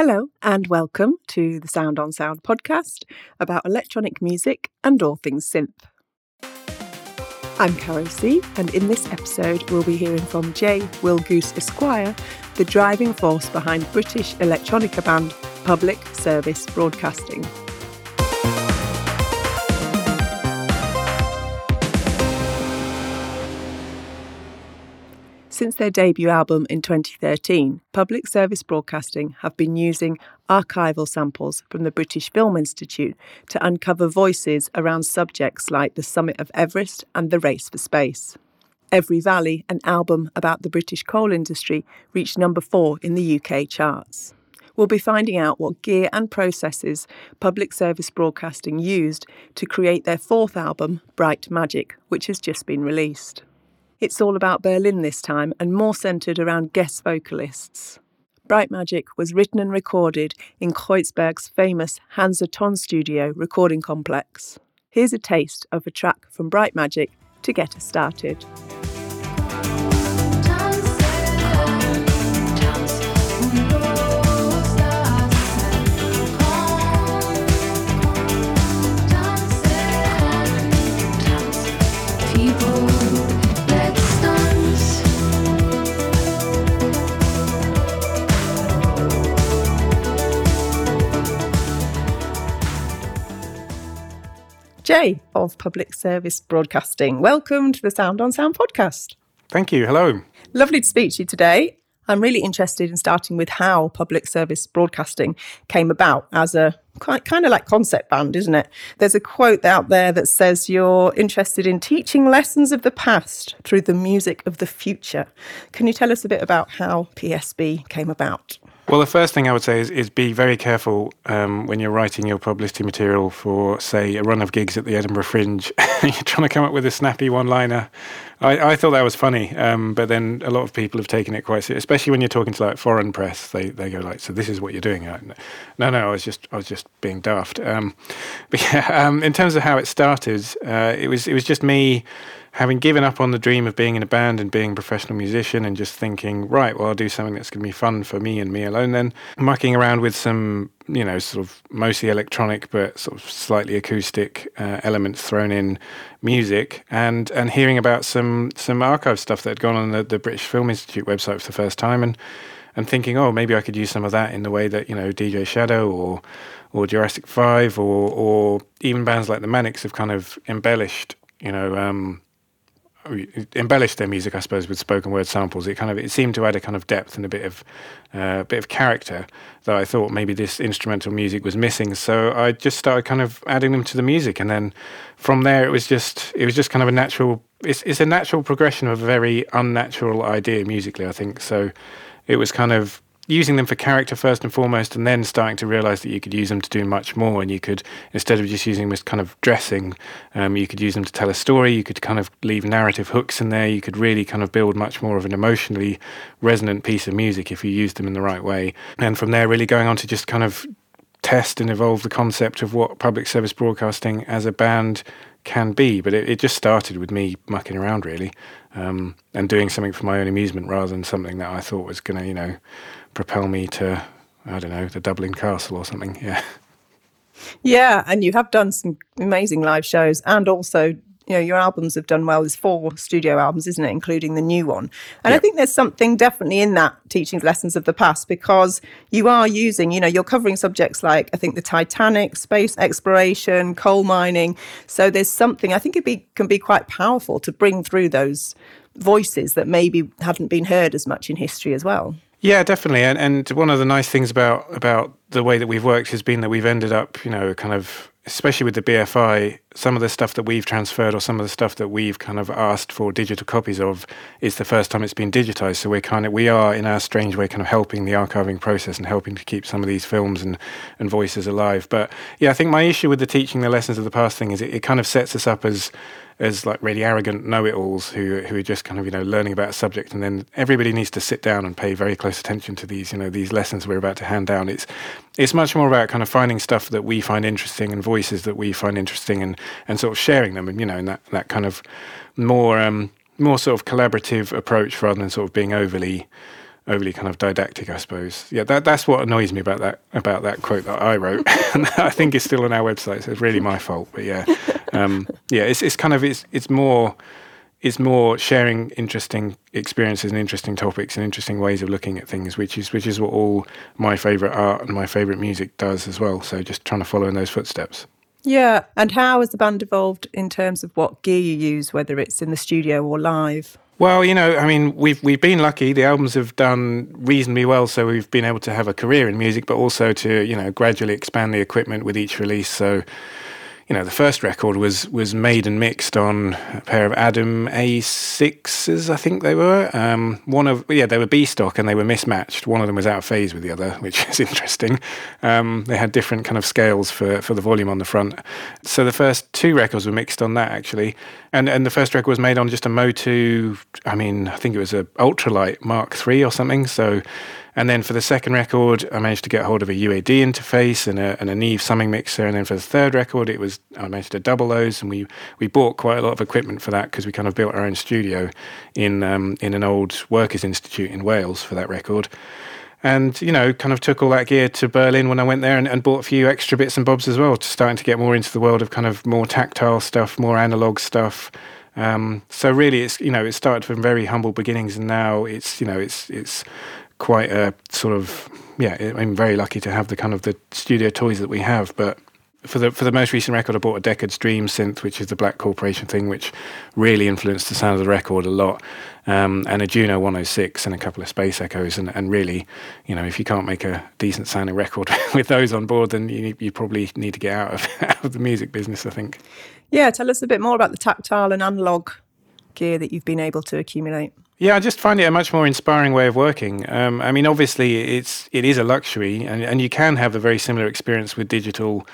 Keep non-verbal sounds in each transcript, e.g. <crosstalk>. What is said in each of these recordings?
Hello, and welcome to the Sound on Sound podcast about electronic music and all things synth. I'm Caro C, and in this episode, we'll be hearing from J. Willgoose Esquire, the driving force behind British electronica band Public Service Broadcasting. Since their debut album in 2013, Public Service Broadcasting have been using archival samples from the British Film Institute to uncover voices around subjects like the summit of Everest and the race for space. Every Valley, an album about the British coal industry, reached number four in the UK charts. We'll be finding out what gear and processes Public Service Broadcasting used to create their fourth album, Bright Magic, which has just been released. It's all about Berlin this time and more centred around guest vocalists. Bright Magic was written and recorded in Kreuzberg's famous Hansa Ton studio recording complex. Here's a taste of a track from Bright Magic to get us started. Jay of Public Service Broadcasting. Welcome to the Sound on Sound podcast. Thank you. Hello. Lovely to speak to you today. I'm really interested in starting with how public service broadcasting came about as a quite kind of like concept band, isn't it? There's a quote out there that says you're interested in teaching lessons of the past through the music of the future. Can you tell us a bit about how PSB came about? Well, the first thing I would say is, is be very careful um, when you're writing your publicity material for, say, a run of gigs at the Edinburgh Fringe. <laughs> you're trying to come up with a snappy one liner. I, I, thought that was funny, um, but then a lot of people have taken it quite seriously, especially when you're talking to like foreign press. They they go like, "So this is what you're doing?" Like, no, no, I was just I was just being daft. Um, <laughs> but yeah, um, in terms of how it started, uh, it was it was just me having given up on the dream of being in a band and being a professional musician and just thinking, right, well, I'll do something that's going to be fun for me and me alone, then mucking around with some, you know, sort of mostly electronic but sort of slightly acoustic uh, elements thrown in music and and hearing about some some archive stuff that had gone on the, the British Film Institute website for the first time and and thinking, oh, maybe I could use some of that in the way that, you know, DJ Shadow or or Jurassic Five or or even bands like the Manics have kind of embellished, you know, um, embellish their music, I suppose, with spoken word samples. It kind of it seemed to add a kind of depth and a bit of uh, bit of character that I thought maybe this instrumental music was missing. So I just started kind of adding them to the music, and then from there it was just it was just kind of a natural. It's it's a natural progression of a very unnatural idea musically, I think. So it was kind of using them for character first and foremost, and then starting to realize that you could use them to do much more. And you could, instead of just using them as kind of dressing, um, you could use them to tell a story. You could kind of leave narrative hooks in there. You could really kind of build much more of an emotionally resonant piece of music if you used them in the right way. And from there, really going on to just kind of test and evolve the concept of what public service broadcasting as a band can be. But it, it just started with me mucking around really um, and doing something for my own amusement rather than something that I thought was going to, you know, propel me to I don't know the Dublin Castle or something. Yeah. Yeah, and you have done some amazing live shows, and also you know your albums have done well. There's four studio albums, isn't it, including the new one? And. I think there's something definitely in that teaching lessons of the past because you are using, you know, you're covering subjects like I think the Titanic, space exploration, coal mining. So there's something I think it be, can be quite powerful to bring through those voices that maybe haven't been heard as much in history as well. Yeah, definitely. And and one of the nice things about about the way that we've worked has been that we've ended up, you know, kind of especially with the BFI, some of the stuff that we've transferred or some of the stuff that we've kind of asked for digital copies of is the first time it's been digitized. So we're kind of we are in our strange way kind of helping the archiving process and helping to keep some of these films and, and voices alive. But yeah, I think my issue with the teaching the lessons of the past thing is it, it kind of sets us up as as like really arrogant know-it-alls who who are just kind of you know learning about a subject, and then everybody needs to sit down and pay very close attention to these you know these lessons we're about to hand down. It's it's much more about kind of finding stuff that we find interesting and voices that we find interesting, and and sort of sharing them, and you know, in that that kind of more um, more sort of collaborative approach rather than sort of being overly overly kind of didactic, I suppose. Yeah, that that's what annoys me about that about that quote that I wrote. <laughs> I think it's still on our website, so it's really my fault. But yeah, um, yeah, it's it's kind of it's it's more it's more sharing interesting experiences and interesting topics and interesting ways of looking at things, which is which is what all my favorite art and my favorite music does as well. So just trying to follow in those footsteps. Yeah, and how has the band evolved in terms of what gear you use, whether it's in the studio or live? Well, you know, I mean, we've we've been lucky. The albums have done reasonably well, so we've been able to have a career in music, but also to you know gradually expand the equipment with each release. So you know, the first record was was made and mixed on a pair of Adam A6s, I think they were. Um, one of yeah, they were B stock and they were mismatched. One of them was out of phase with the other, <laughs> which is interesting. Um, they had different kind of scales for for the volume on the front. So the first two records were mixed on that actually, and and the first record was made on just a Motu. I mean, I think it was a ultralight Mark III or something. So and then for the second record, I managed to get hold of a UAD interface and a, and a Neve summing mixer. And then for the third record, it was I managed to double those, and we we bought quite a lot of equipment for that because we kind of built our own studio in um, in an old workers' institute in Wales for that record. And you know, kind of took all that gear to Berlin when I went there, and, and bought a few extra bits and bobs as well, to starting to get more into the world of kind of more tactile stuff, more analog stuff. Um, so really, it's you know, it started from very humble beginnings, and now it's you know, it's it's quite a sort of yeah. I'm very lucky to have the kind of the studio toys that we have, but. For the for the most recent record, I bought a Deckard's Dream synth, which is the Black Corporation thing, which really influenced the sound of the record a lot, um, and a Juno 106 and a couple of Space Echoes, and, and really, you know, if you can't make a decent sounding record <laughs> with those on board, then you, you probably need to get out of, <laughs> out of the music business. I think. Yeah, tell us a bit more about the tactile and analog gear that you've been able to accumulate. Yeah, I just find it a much more inspiring way of working. Um, I mean, obviously, it's it is a luxury, and, and you can have a very similar experience with digital,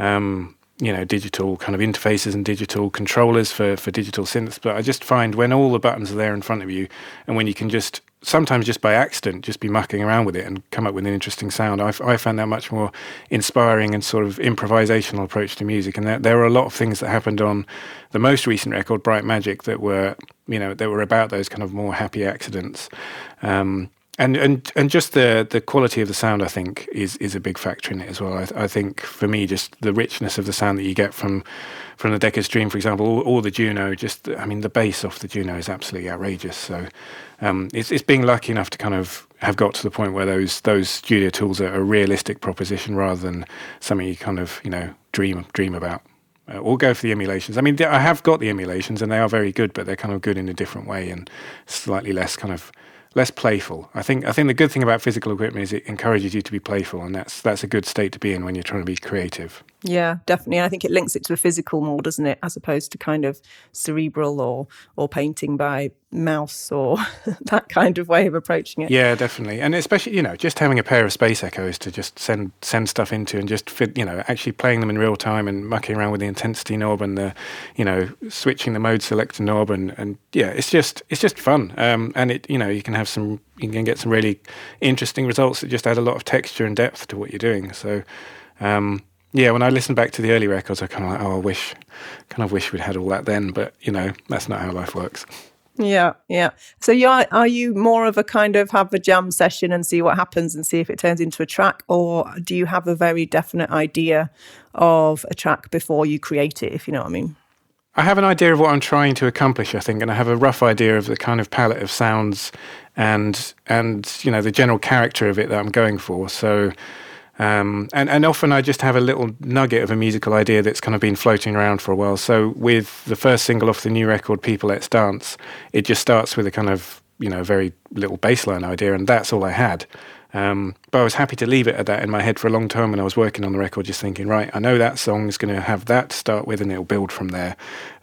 um, you know, digital kind of interfaces and digital controllers for for digital synths. But I just find when all the buttons are there in front of you, and when you can just sometimes just by accident just be mucking around with it and come up with an interesting sound. I, I found that much more inspiring and sort of improvisational approach to music. And there, there were a lot of things that happened on the most recent record, Bright Magic, that were you know that were about those kind of more happy accidents. Um, and and and just the the quality of the sound, I think, is is a big factor in it as well. I, I think for me, just the richness of the sound that you get from from the Deckard's Dream, for example, or, or, the Juno. Just I mean, the bass off the Juno is absolutely outrageous. So um, it's it's being lucky enough to kind of have got to the point where those those studio tools are a realistic proposition rather than something you kind of you know dream dream about. Uh, or go for the emulations. I mean, I have got the emulations, and they are very good, but they're kind of good in a different way and slightly less kind of less playful. I think I think the good thing about physical equipment is it encourages you to be playful, and that's that's a good state to be in when you're trying to be creative. Yeah, definitely. I think it links it to a physical more, doesn't it, as opposed to kind of cerebral or or painting by mouse or <laughs> that kind of way of approaching it. Yeah, definitely. And especially, you know, just having a pair of space echoes to just send send stuff into and just fit, you know, actually playing them in real time and mucking around with the intensity knob and the, you know, switching the mode selector knob and and yeah, it's just it's just fun. Um, and it, you know, you can have some you can get some really interesting results that just add a lot of texture and depth to what you're doing. So um, yeah, when I listen back to the early records, I kind of like, oh, I wish, kind of wish we'd had all that then, but you know, that's not how life works. Yeah, yeah. So you are, are you more of a kind of have a jam session and see what happens and see if it turns into a track, or do you have a very definite idea of a track before you create it? If you know what I mean. I have an idea of what I'm trying to accomplish, I think, and I have a rough idea of the kind of palette of sounds and and you know the general character of it that I'm going for. So um, and, and often I just have a little nugget of a musical idea that's kind of been floating around for a while. So with the first single off the new record, People Let's Dance, it just starts with a kind of, you know, very little bassline idea, and that's all I had. Um, but I was happy to leave it at that in my head for a long time when I was working on the record, just thinking, right, I know that song is going to have that to start with and it'll build from there.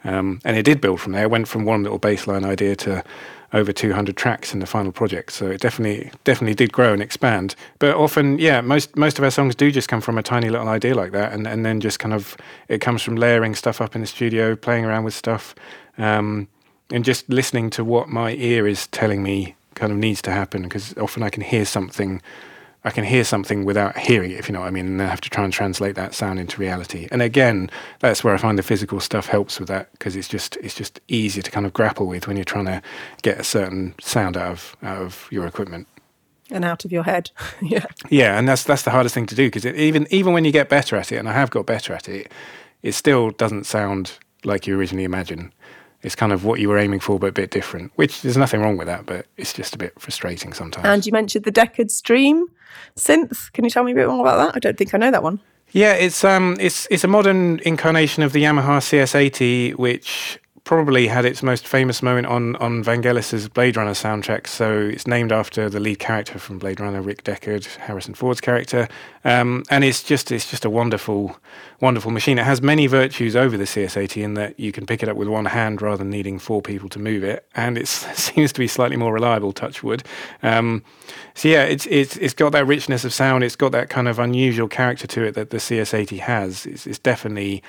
Um, and it did build from there. It went from one little bassline idea to over 200 tracks in the final project. So it definitely definitely did grow and expand. But often, yeah, most most of our songs do just come from a tiny little idea like that, and and then just kind of it comes from layering stuff up in the studio, playing around with stuff, um, and just listening to what my ear is telling me kind of needs to happen. Because often I can hear something I can hear something without hearing it, if you know what I mean, and I have to try and translate that sound into reality. And again, that's where I find the physical stuff helps with that because it's just it's just easier to kind of grapple with when you're trying to get a certain sound out of out of your equipment. and out of your head. <laughs> yeah. Yeah, and that's that's the hardest thing to do because even even when you get better at it, and I have got better at it, it still doesn't sound like you originally imagined. It's kind of what you were aiming for, but a bit different. Which there's nothing wrong with that, but it's just a bit frustrating sometimes. And you mentioned the Deckard's Dream synth. Can you tell me a bit more about that? I don't think I know that one. Yeah, it's um, it's it's a modern incarnation of the Yamaha CS80, which probably had its most famous moment on on Vangelis's Blade Runner soundtrack. So it's named after the lead character from Blade Runner, Rick Deckard, Harrison Ford's character, um, and it's just it's just a wonderful, wonderful machine. It has many virtues over the CS80 in that you can pick it up with one hand rather than needing four people to move it, and <laughs> it seems to be slightly more reliable. Touch wood. Um, so yeah, it's it's it's got that richness of sound. It's got that kind of unusual character to it that the CS80 has. It's, it's definitely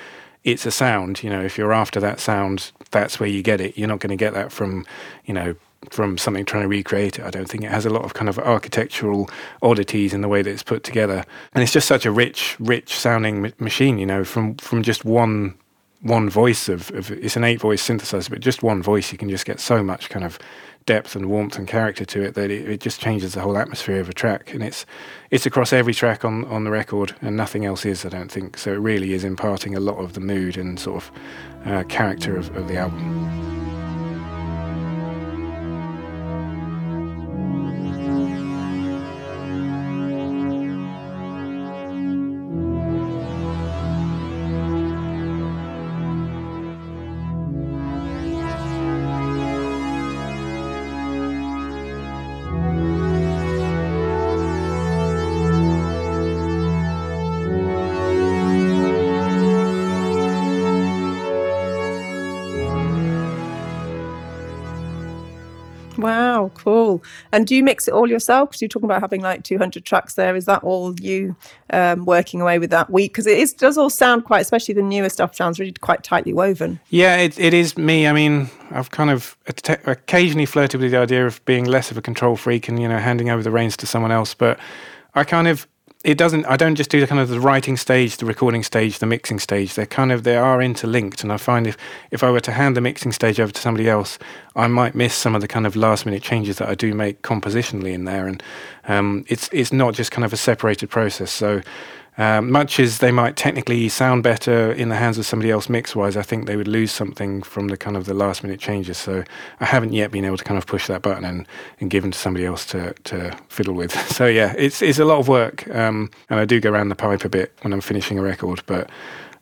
it's a sound. You know, if you're after that sound, that's where you get it. You're not going to get that from, you know, from something trying to recreate it. I don't think it has a lot of kind of architectural oddities in the way that it's put together, and it's just such a rich, rich sounding machine. You know, from from just one one voice of, of it's an eight voice synthesizer, but just one voice, you can just get so much kind of depth and warmth and character to it that it, it, just changes the whole atmosphere of a track. And it's it's across every track on, on the record, and nothing else is, I don't think. So it really is imparting a lot of the mood and sort of uh, character of, of the album. And do you mix it all yourself? Because you're talking about having like 200 tracks there. Is that all you um, working away with that week? Because it is, does all sound quite, especially the newer stuff, sounds really quite tightly woven. Yeah, it, it is me. I mean, I've kind of occasionally flirted with the idea of being less of a control freak and, you know, handing over the reins to someone else. But I kind of it doesn't i don't just do the kind of the writing stage the recording stage the mixing stage. They're kind of they are interlinked and i find if if i were to hand the mixing stage over to somebody else i might miss some of the kind of last minute changes that i do make compositionally in there. And um, it's it's not just kind of a separated process. So um, much as they might technically sound better in the hands of somebody else mix wise, I think they would lose something from the kind of the last minute changes. So I haven't yet been able to kind of push that button and, and give them to somebody else to, to fiddle with. <laughs> So yeah, it's it's a lot of work, um, and I do go around the pipe a bit when I'm finishing a record, but.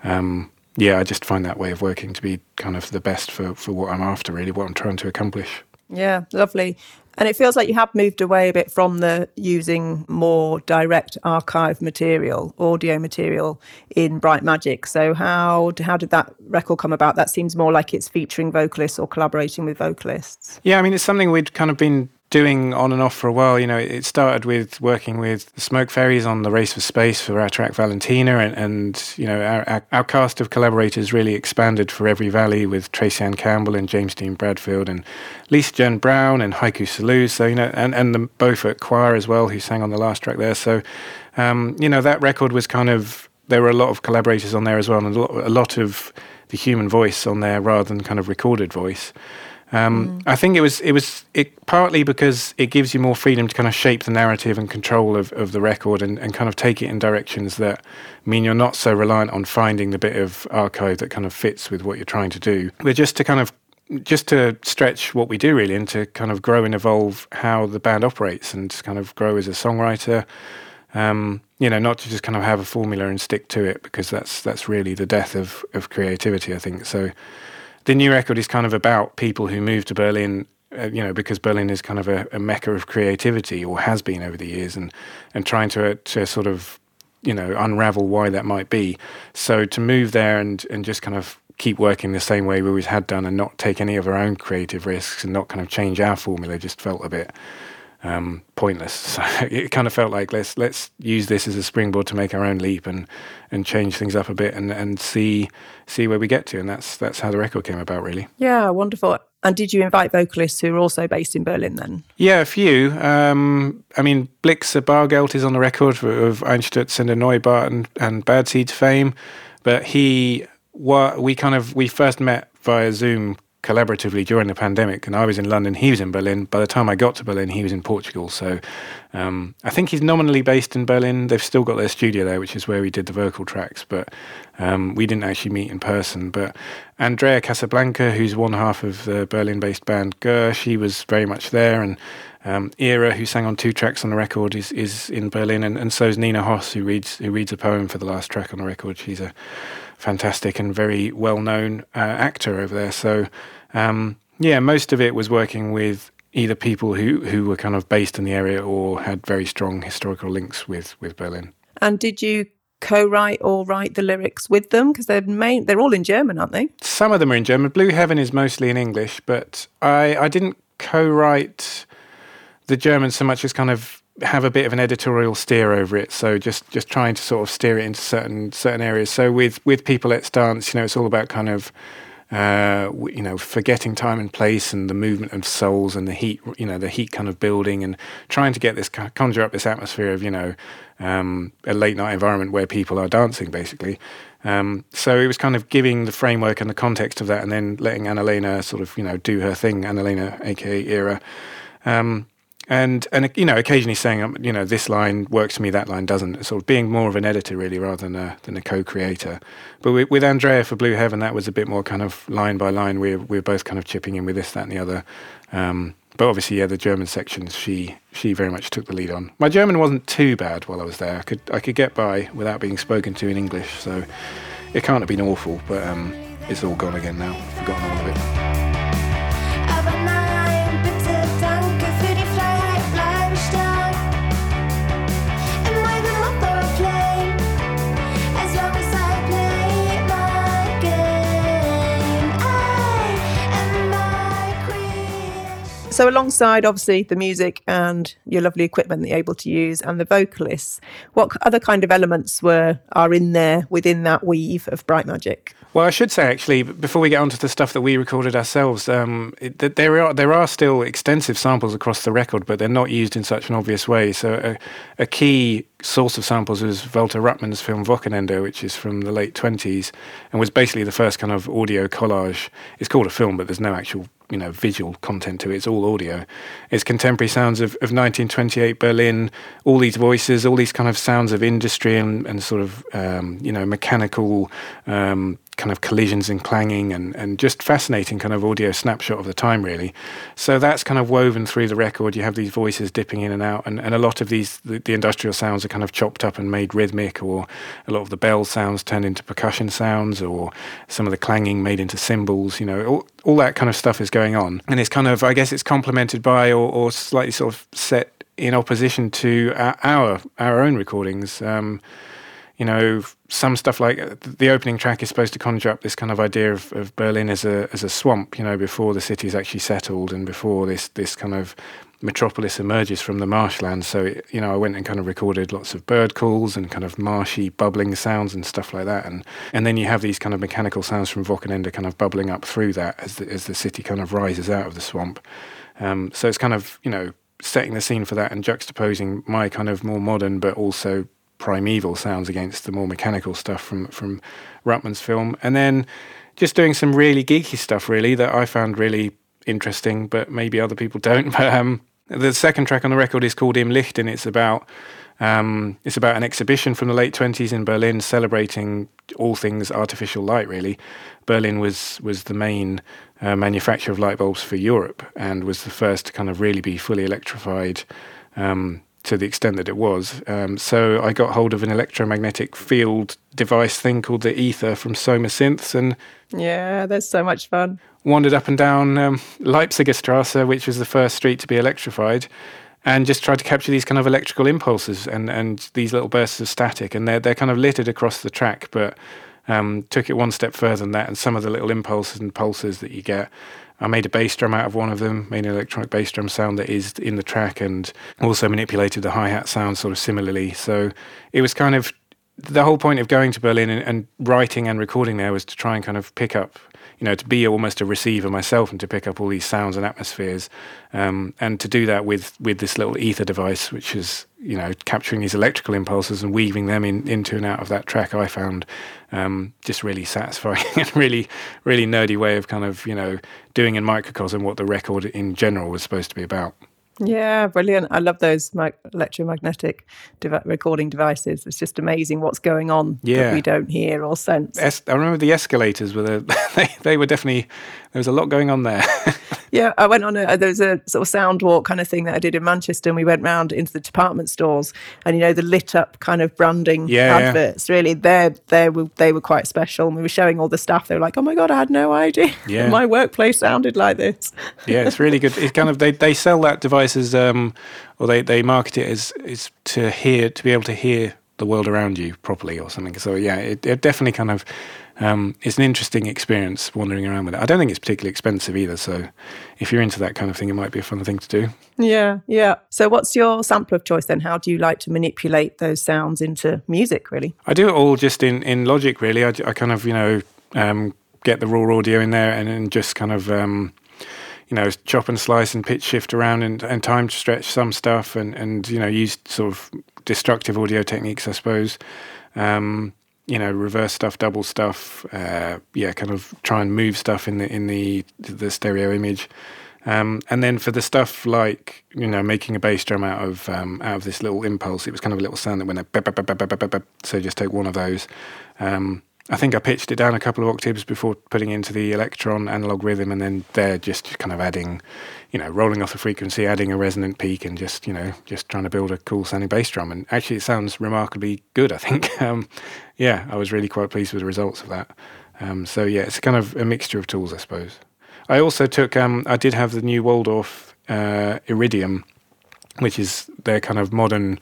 Um, yeah, I just find that way of working to be kind of the best for, for what I'm after, really, what I'm trying to accomplish. Yeah, lovely. And it feels like you have moved away a bit from the using more direct archive material, audio material in Bright Magic. So how how did that record come about? That seems more like it's featuring vocalists or collaborating with vocalists. Yeah, I mean it's something we'd kind of been doing on and off for a while. You know, it started with working with Smoke Fairies on the Race for Space for our track Valentina, and, and you know, our, our, our, cast of collaborators really expanded for Every Valley with Tracyanne Campbell and James Dean Bradfield and Lisa Jen Brown and Haiku Salute. So, you know, and, and the Beaufort Choir as well, who sang on the last track there. So, um, you know, that record was kind of, there were a lot of collaborators on there as well, and a lot, a lot of the human voice on there rather than kind of recorded voice. Um, mm. I think it was it was it partly because it gives you more freedom to kind of shape the narrative and control of, of the record and, and kind of take it in directions that mean you're not so reliant on finding the bit of archive that kind of fits with what you're trying to do. But just to kind of just to stretch what we do really and to kind of grow and evolve how the band operates and to kind of grow as a songwriter. Um, you know, not to just kind of have a formula and stick to it because that's that's really the death of, of creativity, I think. So the new record is kind of about people who move to Berlin, uh, you know, because Berlin is kind of a, a, mecca of creativity, or has been over the years, and and trying to to sort of you know unravel why that might be. So to move there and and just kind of keep working the same way we always had done, and not take any of our own creative risks, and not kind of change our formula, just felt a bit um, pointless. <laughs> So it kind of felt like let's let's use this as a springboard to make our own leap and and change things up a bit and, and see see where we get to. And that's that's how the record came about, really. Yeah, wonderful. And did you invite vocalists who are also based in Berlin then? Yeah, a few. Um, I mean, Blixa Bargeld is on the record of Einstürzende Neubauten and, and Bad Seeds fame, but he, what we kind of, we first met via Zoom collaboratively during the pandemic. And I was in London, he was in Berlin. By the time I got to Berlin, he was in Portugal. So Um, I think he's nominally based in Berlin. They've still got their studio there, which is where we did the vocal tracks, but um, we didn't actually meet in person. But Andreya Casablanca, who's one half of the Berlin based band Gurr, she was very much there. And um, EERA, who sang on two tracks on the record, is, is in Berlin. And, and so is Nina Hoss, who reads, who reads a poem for the last track on the record. She's a fantastic and very well known uh, actor over there. So, um, yeah, most of it was working with either people who, who were kind of based in the area or had very strong historical links with, with Berlin. And did you co-write or write the lyrics with them because they're main they're all in German, aren't they? Some of them are in German. Blue Heaven is mostly in English, but I I didn't co-write the German so much as kind of have a bit of an editorial steer over it. So just just trying to sort of steer it into certain certain areas. So with with People Let's Dance, you know, it's all about kind of uh, you know, forgetting time and place and the movement of souls and the heat, you know, the heat kind of building and trying to get this conjure up this atmosphere of, you know, um, a late night environment where people are dancing, basically. Um, so it was kind of giving the framework and the context of that, and then letting Annalena sort of, you know, do her thing, Annalena, aka EERA. Um, and and you know occasionally saying um, you know this line works for me that line doesn't. Sort of being more of an editor really rather than a than a co-creator. But with, with andrea for blue heaven that was a bit more kind of line by line. We we were both kind of chipping in with this that and the other. Um, but obviously yeah the german sections she she very much took the lead on. My german wasn't too bad while i was there. I could i could get by without being spoken to in english so it can't have been awful but um, it's all gone again now. Forgotten all of it So, alongside obviously the music and your lovely equipment that you're able to use and the vocalists, what other kind of elements were are in there within that weave of Bright Magic? Well, I should say actually, before we get onto the stuff that we recorded ourselves, um, it, there are there are still extensive samples across the record, but they're not used in such an obvious way. So, a, a key source of samples was Walter Ruttmann's film Wochenende, which is from the late twenties, and was basically the first kind of audio collage. It's called a film, but there's no actual you know visual content to it. It's all audio. It's contemporary sounds of, of 1928 Berlin. All these voices, all these kind of sounds of industry and, and sort of um, you know mechanical um, kind of collisions and clanging and, and just fascinating kind of audio snapshot of the time really. So that's kind of woven through the record. You have these voices dipping in and out and, and a lot of these the, the industrial sounds are kind of chopped up and made rhythmic or a lot of the bell sounds turned into percussion sounds or some of the clanging made into cymbals you know all, all that kind of stuff is going on. And it's kind of i guess it's complemented by or, or slightly sort of set in opposition to our our, our own recordings. Um, you know, some stuff like the opening track is supposed to conjure up this kind of idea of, of Berlin as a as a swamp, you know, before the city's actually settled and before this this kind of metropolis emerges from the marshland. So, you know, I went and kind of recorded lots of bird calls and kind of marshy bubbling sounds and stuff like that. And and then you have these kind of mechanical sounds from Wochenende kind of bubbling up through that as the, as the city kind of rises out of the swamp. Um, so it's kind of, you know, setting the scene for that and juxtaposing my kind of more modern but also primeval sounds against the more mechanical stuff from from Ruttmann's film, and then just doing some really geeky stuff, really that I found really interesting, but maybe other people <laughs> don't. But um, the second track on the record is called Im Licht, and it's about um, it's about an exhibition from the late twenties in Berlin, celebrating all things artificial light. Really, Berlin was was the main uh, manufacturer of light bulbs for Europe, and was the first to kind of really be fully electrified. Um, to the extent that it was. Um, so I got hold of an electromagnetic field device thing called the Ether from Soma Synths, and yeah, that's so much fun. Wandered up and down um, Leipziger Strasse, which was the first street to be electrified, and just tried to capture these kind of electrical impulses and, and these little bursts of static, and they're they're kind of littered across the track, but um, took it one step further than that, and some of the little impulses and pulses that you get I made a bass drum out of one of them, made an electronic bass drum sound that is in the track, and also manipulated the hi hat sound sort of similarly. So it was kind of the whole point of going to Berlin and, and, writing and recording there was to try and kind of pick up, you know, to be almost a receiver myself and to pick up all these sounds and atmospheres, um, and to do that with with this little ether device, which is you know capturing these electrical impulses and weaving them in into and out of that track. I found um, just really satisfying <laughs> and really really nerdy way of kind of you know doing in microcosm what the record in general was supposed to be about. Yeah, brilliant. I love those electromagnetic dev- recording devices. It's just amazing what's going on yeah. that we don't hear or sense. Es- I remember the escalators were the, <laughs> they, they were definitely there was a lot going on there. <laughs> yeah, I went on a there was a sort of sound walk kind of thing that I did in Manchester, and we went round into the department stores, and you know the lit up kind of branding yeah, adverts. Yeah. Really, they they were they were quite special. And we were showing all the staff. They were like, "Oh my god, I had no idea. Yeah. <laughs> my workplace sounded like this." yeah, it's really good. It's kind of they, they sell that device as um, or they, they market it as is to hear to be able to hear the world around you properly or something. So yeah, it, it definitely kind of um, it's an interesting experience wandering around with it. I don't think it's particularly expensive either. So if you're into that kind of thing, it might be a fun thing to do. Yeah, yeah. So what's your sample of choice then? How do you like to manipulate those sounds into music? Really, I do it all just in in Logic. Really, I, I kind of you know um, get the raw audio in there and then just kind of. Um, you know, chop and slice and pitch shift around and, and time to stretch some stuff and, and, you know, use sort of destructive audio techniques, I suppose. Um, you know, reverse stuff, double stuff, uh, yeah, kind of try and move stuff in the in the the stereo image. Um, and then for the stuff like you know making a bass drum out of um, out of this little impulse, it was kind of a little sound that went a so just take one of those. Um, I think I pitched it down a couple of octaves before putting into the Elektron analog rhythm, and then they're just kind of adding, you know, rolling off the frequency, adding a resonant peak, and just you know, just trying to build a cool sounding bass drum. And actually, it sounds remarkably good. I think, <laughs> um, yeah, I was really quite pleased with the results of that. Um, so yeah, it's kind of a mixture of tools, I suppose. I also took, um, I did have the new Waldorf uh, Iridium, which is their kind of modern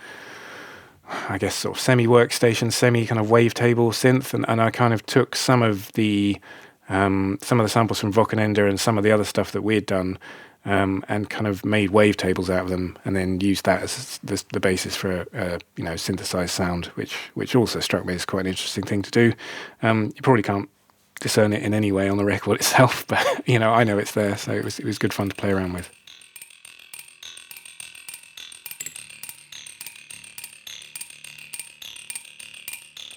I guess sort of semi workstation, semi kind of wavetable synth, and, and I kind of took some of the um, some of the samples from Wochenende and some of the other stuff that we'd done, um, and kind of made wavetables out of them, and then used that as the, the basis for a, you know synthesized sound, which which also struck me as quite an interesting thing to do. Um, you probably can't discern it in any way on the record <laughs> itself, but you know I know it's there, so it was it was good fun to play around with.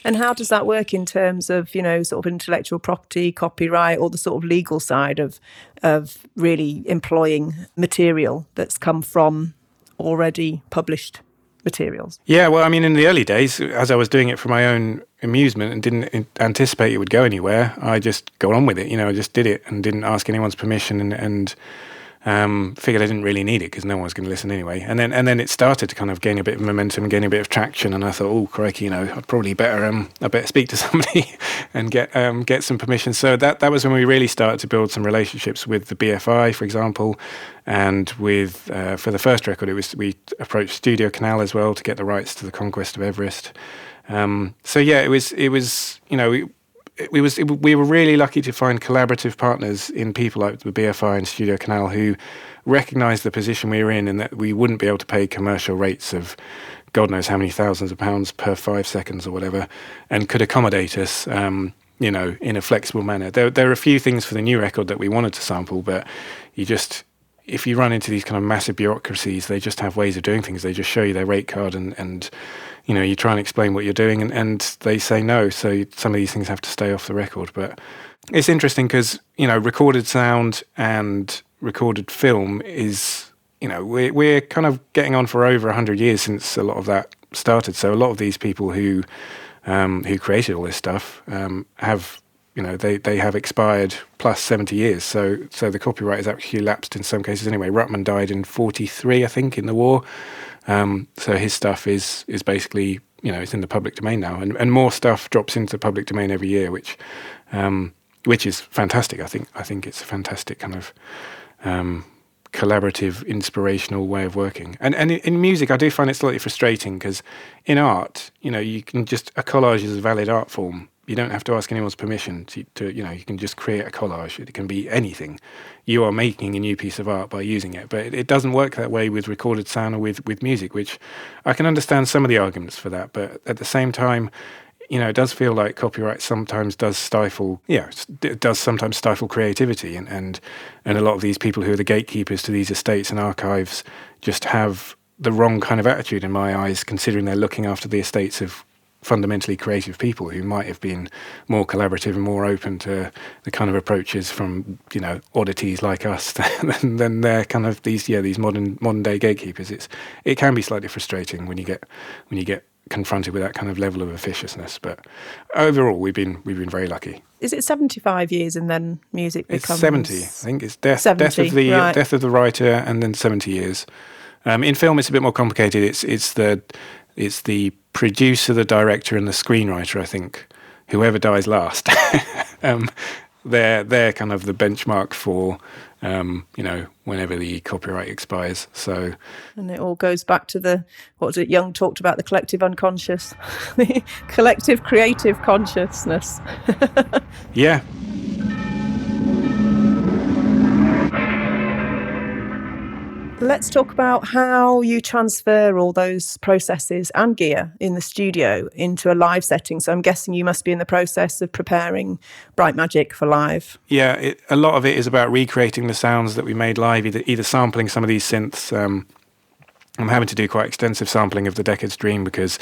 And how does that work in terms of, you know, sort of intellectual property, copyright, or the sort of legal side of of really employing material that's come from already published materials? Yeah, well, I mean, in the early days, as I was doing it for my own amusement and didn't anticipate it would go anywhere, I just got on with it. You know, I just did it and didn't ask anyone's permission and, and um, figured I didn't really need it because no one was going to listen anyway. And then and then it started to kind of gain a bit of momentum, gain a bit of traction. And I thought, oh crikey, you know, I'd probably better um, I better speak to <laughs> somebody and get um, get some permission. So that that was when we really started to build some relationships with the BFI, for example, and with uh, for the first record, it was we approached Studio Canal as well to get the rights to the Conquest of Everest. Um, so yeah, it was it was you know. We, we was we were really lucky to find collaborative partners in people like the BFI and Studio Canal who recognised the position we were in and that we wouldn't be able to pay commercial rates of God knows how many thousands of pounds per five seconds or whatever, and could accommodate us. Um, you know, in a flexible manner. There, there are a few things for the new record that we wanted to sample, but you just if you run into these kind of massive bureaucracies, they just have ways of doing things. They just show you their rate card and, and you know, you try and explain what you're doing and, and they say no. So some of these things have to stay off the record. But it's interesting because, you know, recorded sound and recorded film is, you know, we're, we're kind of getting on for over 100 years since a lot of that started. So a lot of these people who, um, who created all this stuff um, have you know they, they have expired plus 70 years so so the copyright is actually lapsed in some cases anyway Ruttmann died in 43 I think in the war um, so his stuff is is basically you know it's in the public domain now, and, and more stuff drops into the public domain every year, which um, which is fantastic. I think I think it's a fantastic kind of um, collaborative, inspirational way of working. And and in music, I do find it slightly frustrating because in art, you know, you can just a collage is a valid art form, you don't have to ask anyone's permission to, to, you know, you can just create a collage. It can be anything. You are making a new piece of art by using it. But it, it doesn't work that way with recorded sound or with, with music, which I can understand some of the arguments for that. But at the same time, you know, it does feel like copyright sometimes does stifle, yeah, it does sometimes stifle creativity. And, and, and a lot of these people who are the gatekeepers to these estates and archives just have the wrong kind of attitude in my eyes, considering they're looking after the estates of fundamentally creative people who might have been more collaborative and more open to the kind of approaches from you know oddities like us <laughs> than, than they're kind of these yeah these modern modern day gatekeepers. It's it can be slightly frustrating when you get when you get confronted with that kind of level of officiousness. But overall, we've been we've been very lucky. Is it seventy five years and then music becomes it's seventy? I think it's death 70, death of the right. death of the writer and then seventy years. Um, in film, it's a bit more complicated. It's it's the it's the producer, the director, and the screenwriter. I think whoever dies last, <laughs> um, they're they're kind of the benchmark for um, you know whenever the copyright expires. So and it all goes back to the what was it? Jung talked about the collective unconscious, <laughs> the collective creative consciousness. <laughs> yeah, Let's talk about how you transfer all those processes and gear in the studio into a live setting. So I'm guessing you must be in the process of preparing Bright Magic for live. Yeah, it, a lot of it is about recreating the sounds that we made live, either, either sampling some of these synths. Um, I'm having to do quite extensive sampling of the Deckard's Dream because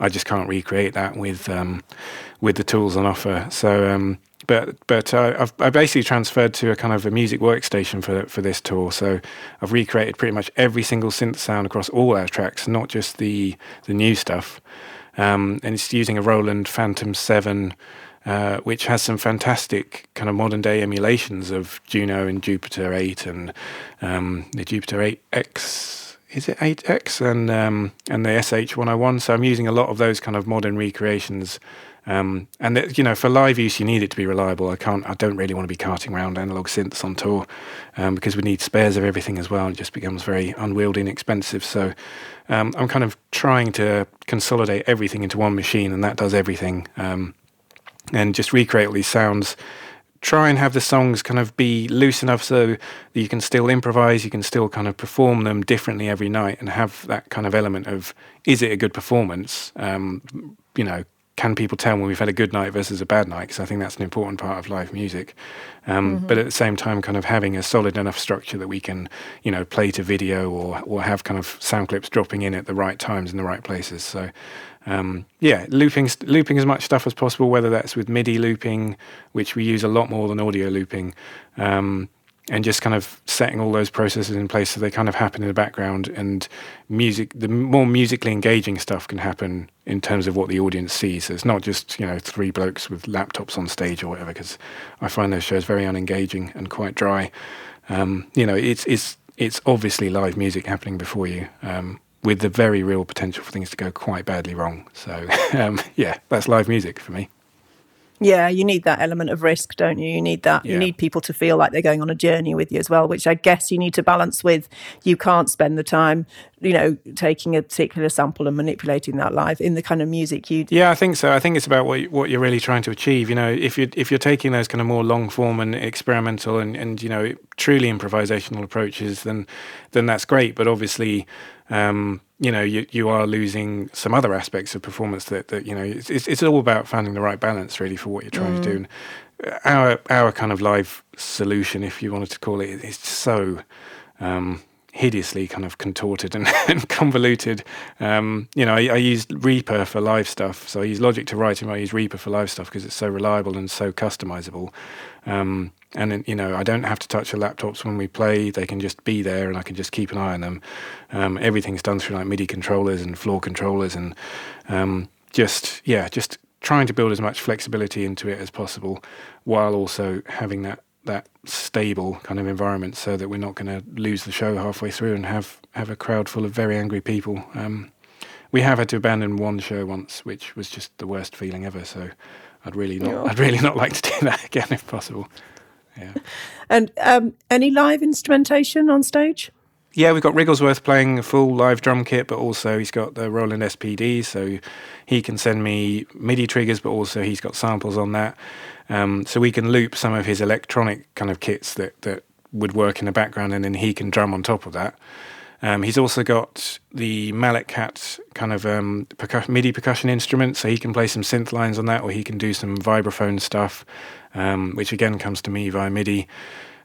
I just can't recreate that with um, with the tools on offer. So um, but but uh, I've I basically transferred to a kind of a music workstation for for this tour. So I've recreated pretty much every single synth sound across all our tracks, not just the the new stuff. Um, and it's using a Roland Fantom Seven. Uh, which has some fantastic kind of modern day emulations of Juno and Jupiter 8 and um, the Jupiter 8X is it 8X and um, and the SH101 so I'm using a lot of those kind of modern recreations um, and it, you know, for live use, you need it to be reliable. I can't, I don't really want to be carting around analog synths on tour um, because we need spares of everything as well. It just becomes very unwieldy and expensive. So um, I'm kind of trying to consolidate everything into one machine, and that does everything. Um, and just recreate all these sounds. Try and have the songs kind of be loose enough so that you can still improvise, you can still kind of perform them differently every night, and have that kind of element of is it a good performance? Um, you know, can people tell when we've had a good night versus a bad night? Because I think that's an important part of live music. Um, mm-hmm. But at the same time, kind of having a solid enough structure that we can, you know, play to video or or have kind of sound clips dropping in at the right times in the right places. So. Um, yeah, looping looping as much stuff as possible, whether that's with MIDI looping, which we use a lot more than audio looping, um, and just kind of setting all those processes in place so they kind of happen in the background and music the more musically engaging stuff can happen in terms of what the audience sees. So it's not just you know three blokes with laptops on stage or whatever because i find those shows very unengaging and quite dry. Um, you know it's it's it's obviously live music happening before you um, with the very real potential for things to go quite badly wrong. So <laughs> um, yeah that's live music for me yeah, you need that element of risk, don't you? You need that. Yeah. You need people to feel like they're going on a journey with you as well, which I guess you need to balance with. You can't spend the time, you know, taking a particular sample and manipulating that live in the kind of music you. do. Yeah, I think so. I think it's about what what you're really trying to achieve. You know, if you if you're taking those kind of more long form and experimental and and you know truly improvisational approaches, then then that's great. But obviously. Um, you know you, you are losing some other aspects of performance that, that you know it's, it's all about finding the right balance really for what you're trying mm. to do and uh, our our kind of live solution if you wanted to call it is so um, hideously kind of contorted and, <laughs> and convoluted. Um, you know, I, I used Reaper for live stuff, so I use Logic to write, and I use Reaper for live stuff because it's so reliable and so customizable. Um, and you know, I don't have to touch the laptops when we play; they can just be there, and I can just keep an eye on them. Um, everything's done through like MIDI controllers and floor controllers, and um, just yeah, just trying to build as much flexibility into it as possible, while also having that that stable kind of environment, so that we're not going to lose the show halfway through and have have a crowd full of very angry people. Um, we have had to abandon one show once, which was just the worst feeling ever. So I'd really not, yeah. I'd really not like to do <laughs> that again if possible. Yeah. And um, any live instrumentation on stage? Yeah, we've got Wrigglesworth playing a full live drum kit, but also he's got the Roland SPD, so he can send me MIDI triggers, but also he's got samples on that. Um, so we can loop some of his electronic kind of kits that, that would work in the background, and then he can drum on top of that. Um, he's also got the MalletKAT kind of um, MIDI percussion instrument, so he can play some synth lines on that, or he can do some vibraphone stuff, um, which again comes to me via MIDI.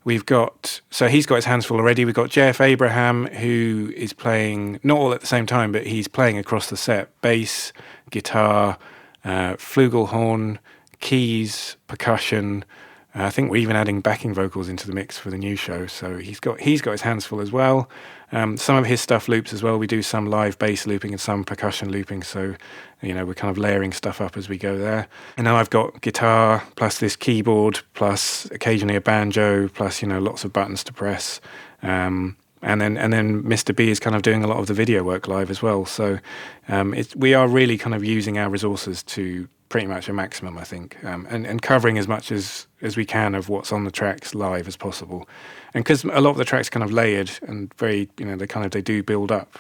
We've got so he's got his hands full already. We've got JF Abraham who is playing not all at the same time, but he's playing across the set: bass, guitar, uh, flugelhorn, keys, percussion. I think we're even adding backing vocals into the mix for the new show. So he's got he's got his hands full as well. Um, some of his stuff loops as well. We do some live bass looping and some percussion looping. So you know we're kind of layering stuff up as we go there. And now I've got guitar plus this keyboard plus occasionally a banjo plus you know lots of buttons to press. Um, and then and then Mr. B is kind of doing a lot of the video work live as well. So um, we are really kind of using our resources to pretty much a maximum, I think, um, and and covering as much as as we can of what's on the tracks live as possible. And because a lot of the tracks kind of layered and very, you know, they kind of they do build up.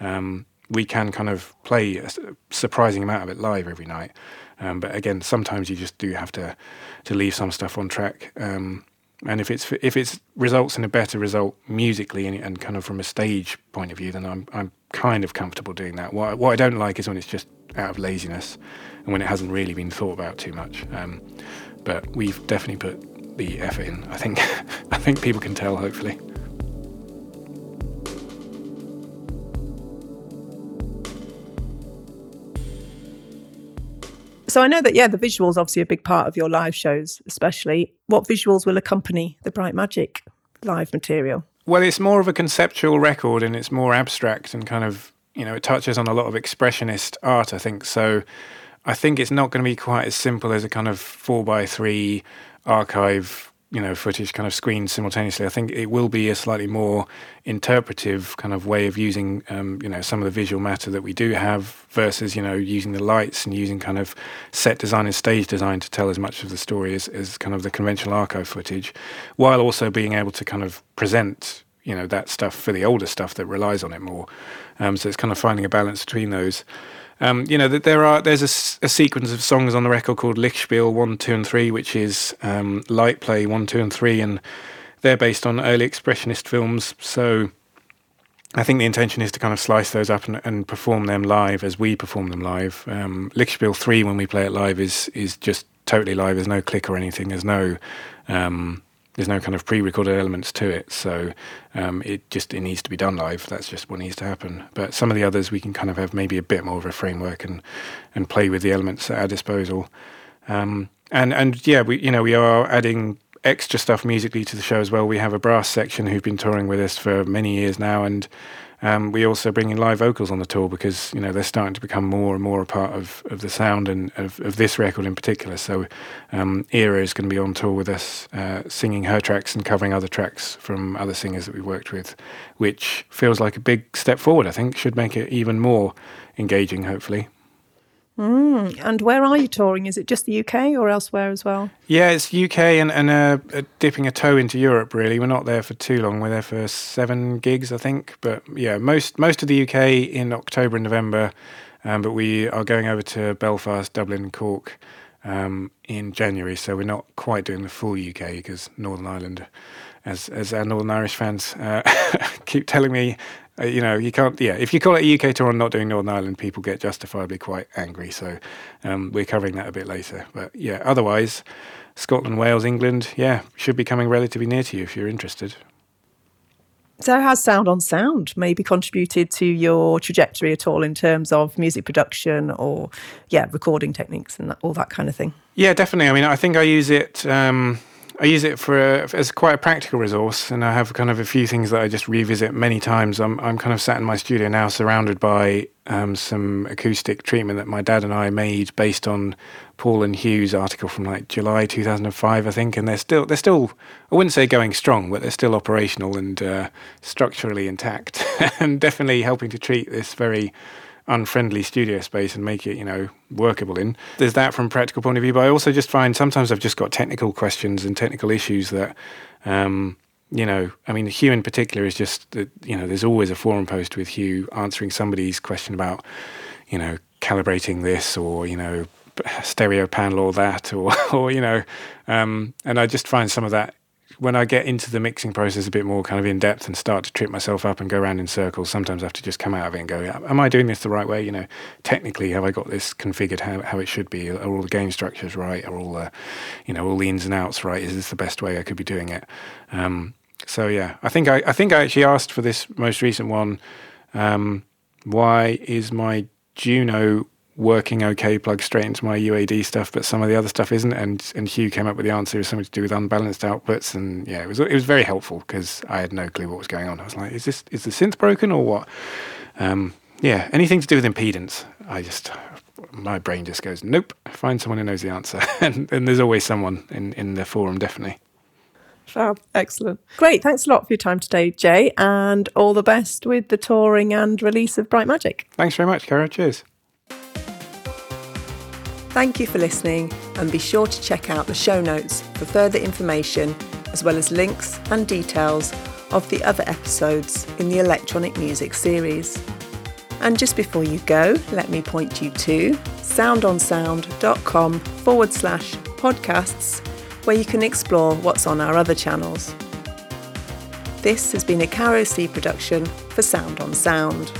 Um, we can kind of play a surprising amount of it live every night. Um, but again, sometimes you just do have to to leave some stuff on track. Um, and if it's if it's results in a better result musically and, and, kind of from a stage point of view, then I'm I'm kind of comfortable doing that. What what I don't like is when it's just out of laziness and when it hasn't really been thought about too much. Um, but we've definitely put the effort in. I think <laughs> I think people can tell. Hopefully. So I know that yeah, the visuals obviously a big part of your live shows, especially. What visuals will accompany the Bright Magic live material? Well, it's more of a conceptual record and it's more abstract and kind of you know it touches on a lot of expressionist art. I think so. I think it's not going to be quite as simple as a kind of four by three archive you know footage kind of screened simultaneously. I think it will be a slightly more interpretive kind of way of using um, you know some of the visual matter that we do have versus you know using the lights and using kind of set design and stage design to tell as much of the story as, as kind of the conventional archive footage, while also being able to kind of present you know that stuff for the older stuff that relies on it more. Um, so it's kind of finding a balance between those. Um, you know that there are there's a, a, sequence of songs on the record called Lichtspiel one, two, and three, which is um, light play one, two, and three, and they're based on early expressionist films. So I think the intention is to kind of slice those up and, and perform them live as we perform them live. Um, Lichtspiel three, when we play it live, is is just totally live. There's no click or anything. There's no um, there's no kind of pre-recorded elements to it, so um, it just it needs to be done live. That's just what needs to happen. But some of the others we can kind of have maybe a bit more of a framework and and play with the elements at our disposal. Um, and and yeah, we you know we are adding extra stuff musically to the show as well. We have a brass section who've been touring with us for many years now, and um, we also bring in live vocals on the tour because you know they're starting to become more and more a part of, of the sound and of, of this record in particular. So um, EERA is going to be on tour with us, uh, singing her tracks and covering other tracks from other singers that we worked with, which feels like a big step forward. I think should make it even more engaging, hopefully. Mm, and where are you touring? Is it just the UK or elsewhere as well? Yeah, it's UK and, and uh, uh, dipping a toe into Europe. Really, we're not there for too long. We're there for seven gigs, I think. But yeah, most most of the UK in October and November. Um, but we are going over to Belfast, Dublin, Cork um, in January. So we're not quite doing the full UK because Northern Ireland, as as our Northern Irish fans uh, <laughs> keep telling me, uh, you know, you can't. Yeah, if you call it a UK tour and not doing Northern Ireland, people get justifiably quite angry. So um, we're covering that a bit later. But yeah, otherwise, Scotland, Wales, England, yeah, should be coming relatively near to you if you're interested. So, has Sound on Sound maybe contributed to your trajectory at all in terms of music production or, yeah, recording techniques and that, all that kind of thing? Yeah, definitely. I mean, I think I use it. Um, I use it for a, as quite a practical resource, and I have kind of a few things that I just revisit many times. I'm I'm kind of sat in my studio now, surrounded by um, some acoustic treatment that my dad and I made based on Paul and Hugh's article from like July 2005, I think, and they're still they're still I wouldn't say going strong, but they're still operational and uh, structurally intact, <laughs> and definitely helping to treat this very unfriendly studio space and make it, you know, workable in. There's that from practical point of view, but I also just find sometimes I've just got technical questions and technical issues that, um, you know, I mean, Hugh in particular is just you know, there's always a forum post with Hugh answering somebody's question about, you know, calibrating this or, you know, stereo panel or that or, <laughs> or you know, um, and I just find some of that when I get into the mixing process a bit more kind of in depth and start to trip myself up and go around in circles, sometimes I have to just come out of it and go, am I doing this the right way? You know, technically, have I got this configured how, how it should be? Are all the gain structures right? Are all the, you know, all the ins and outs right? Is this the best way I could be doing it? Um, so yeah, I think I, I think I actually asked for this most recent one. Um, why is my Juno working okay, plugged straight into my UAD stuff, but some of the other stuff isn't. And and Hugh came up with the answer. It was something to do with unbalanced outputs, and yeah, it was it was very helpful because I had no clue what was going on. I was like, is this is the synth broken or what? Um, yeah, anything to do with impedance, I just my brain just goes, nope. Find someone who knows the answer, <laughs> and, and there's always someone in in the forum, definitely. Fab. Excellent. Great. Thanks a lot for your time today, Jay, and all the best with the touring and release of Bright Magic. Thanks very much, Caro. Cheers. Thank you for listening, and be sure to check out the show notes for further information, as well as links and details of the other episodes in the electronic music series. And just before you go, let me point you to soundonsound.com forward slash podcasts where you can explore what's on our other channels. This has been a Caro C production for Sound on Sound.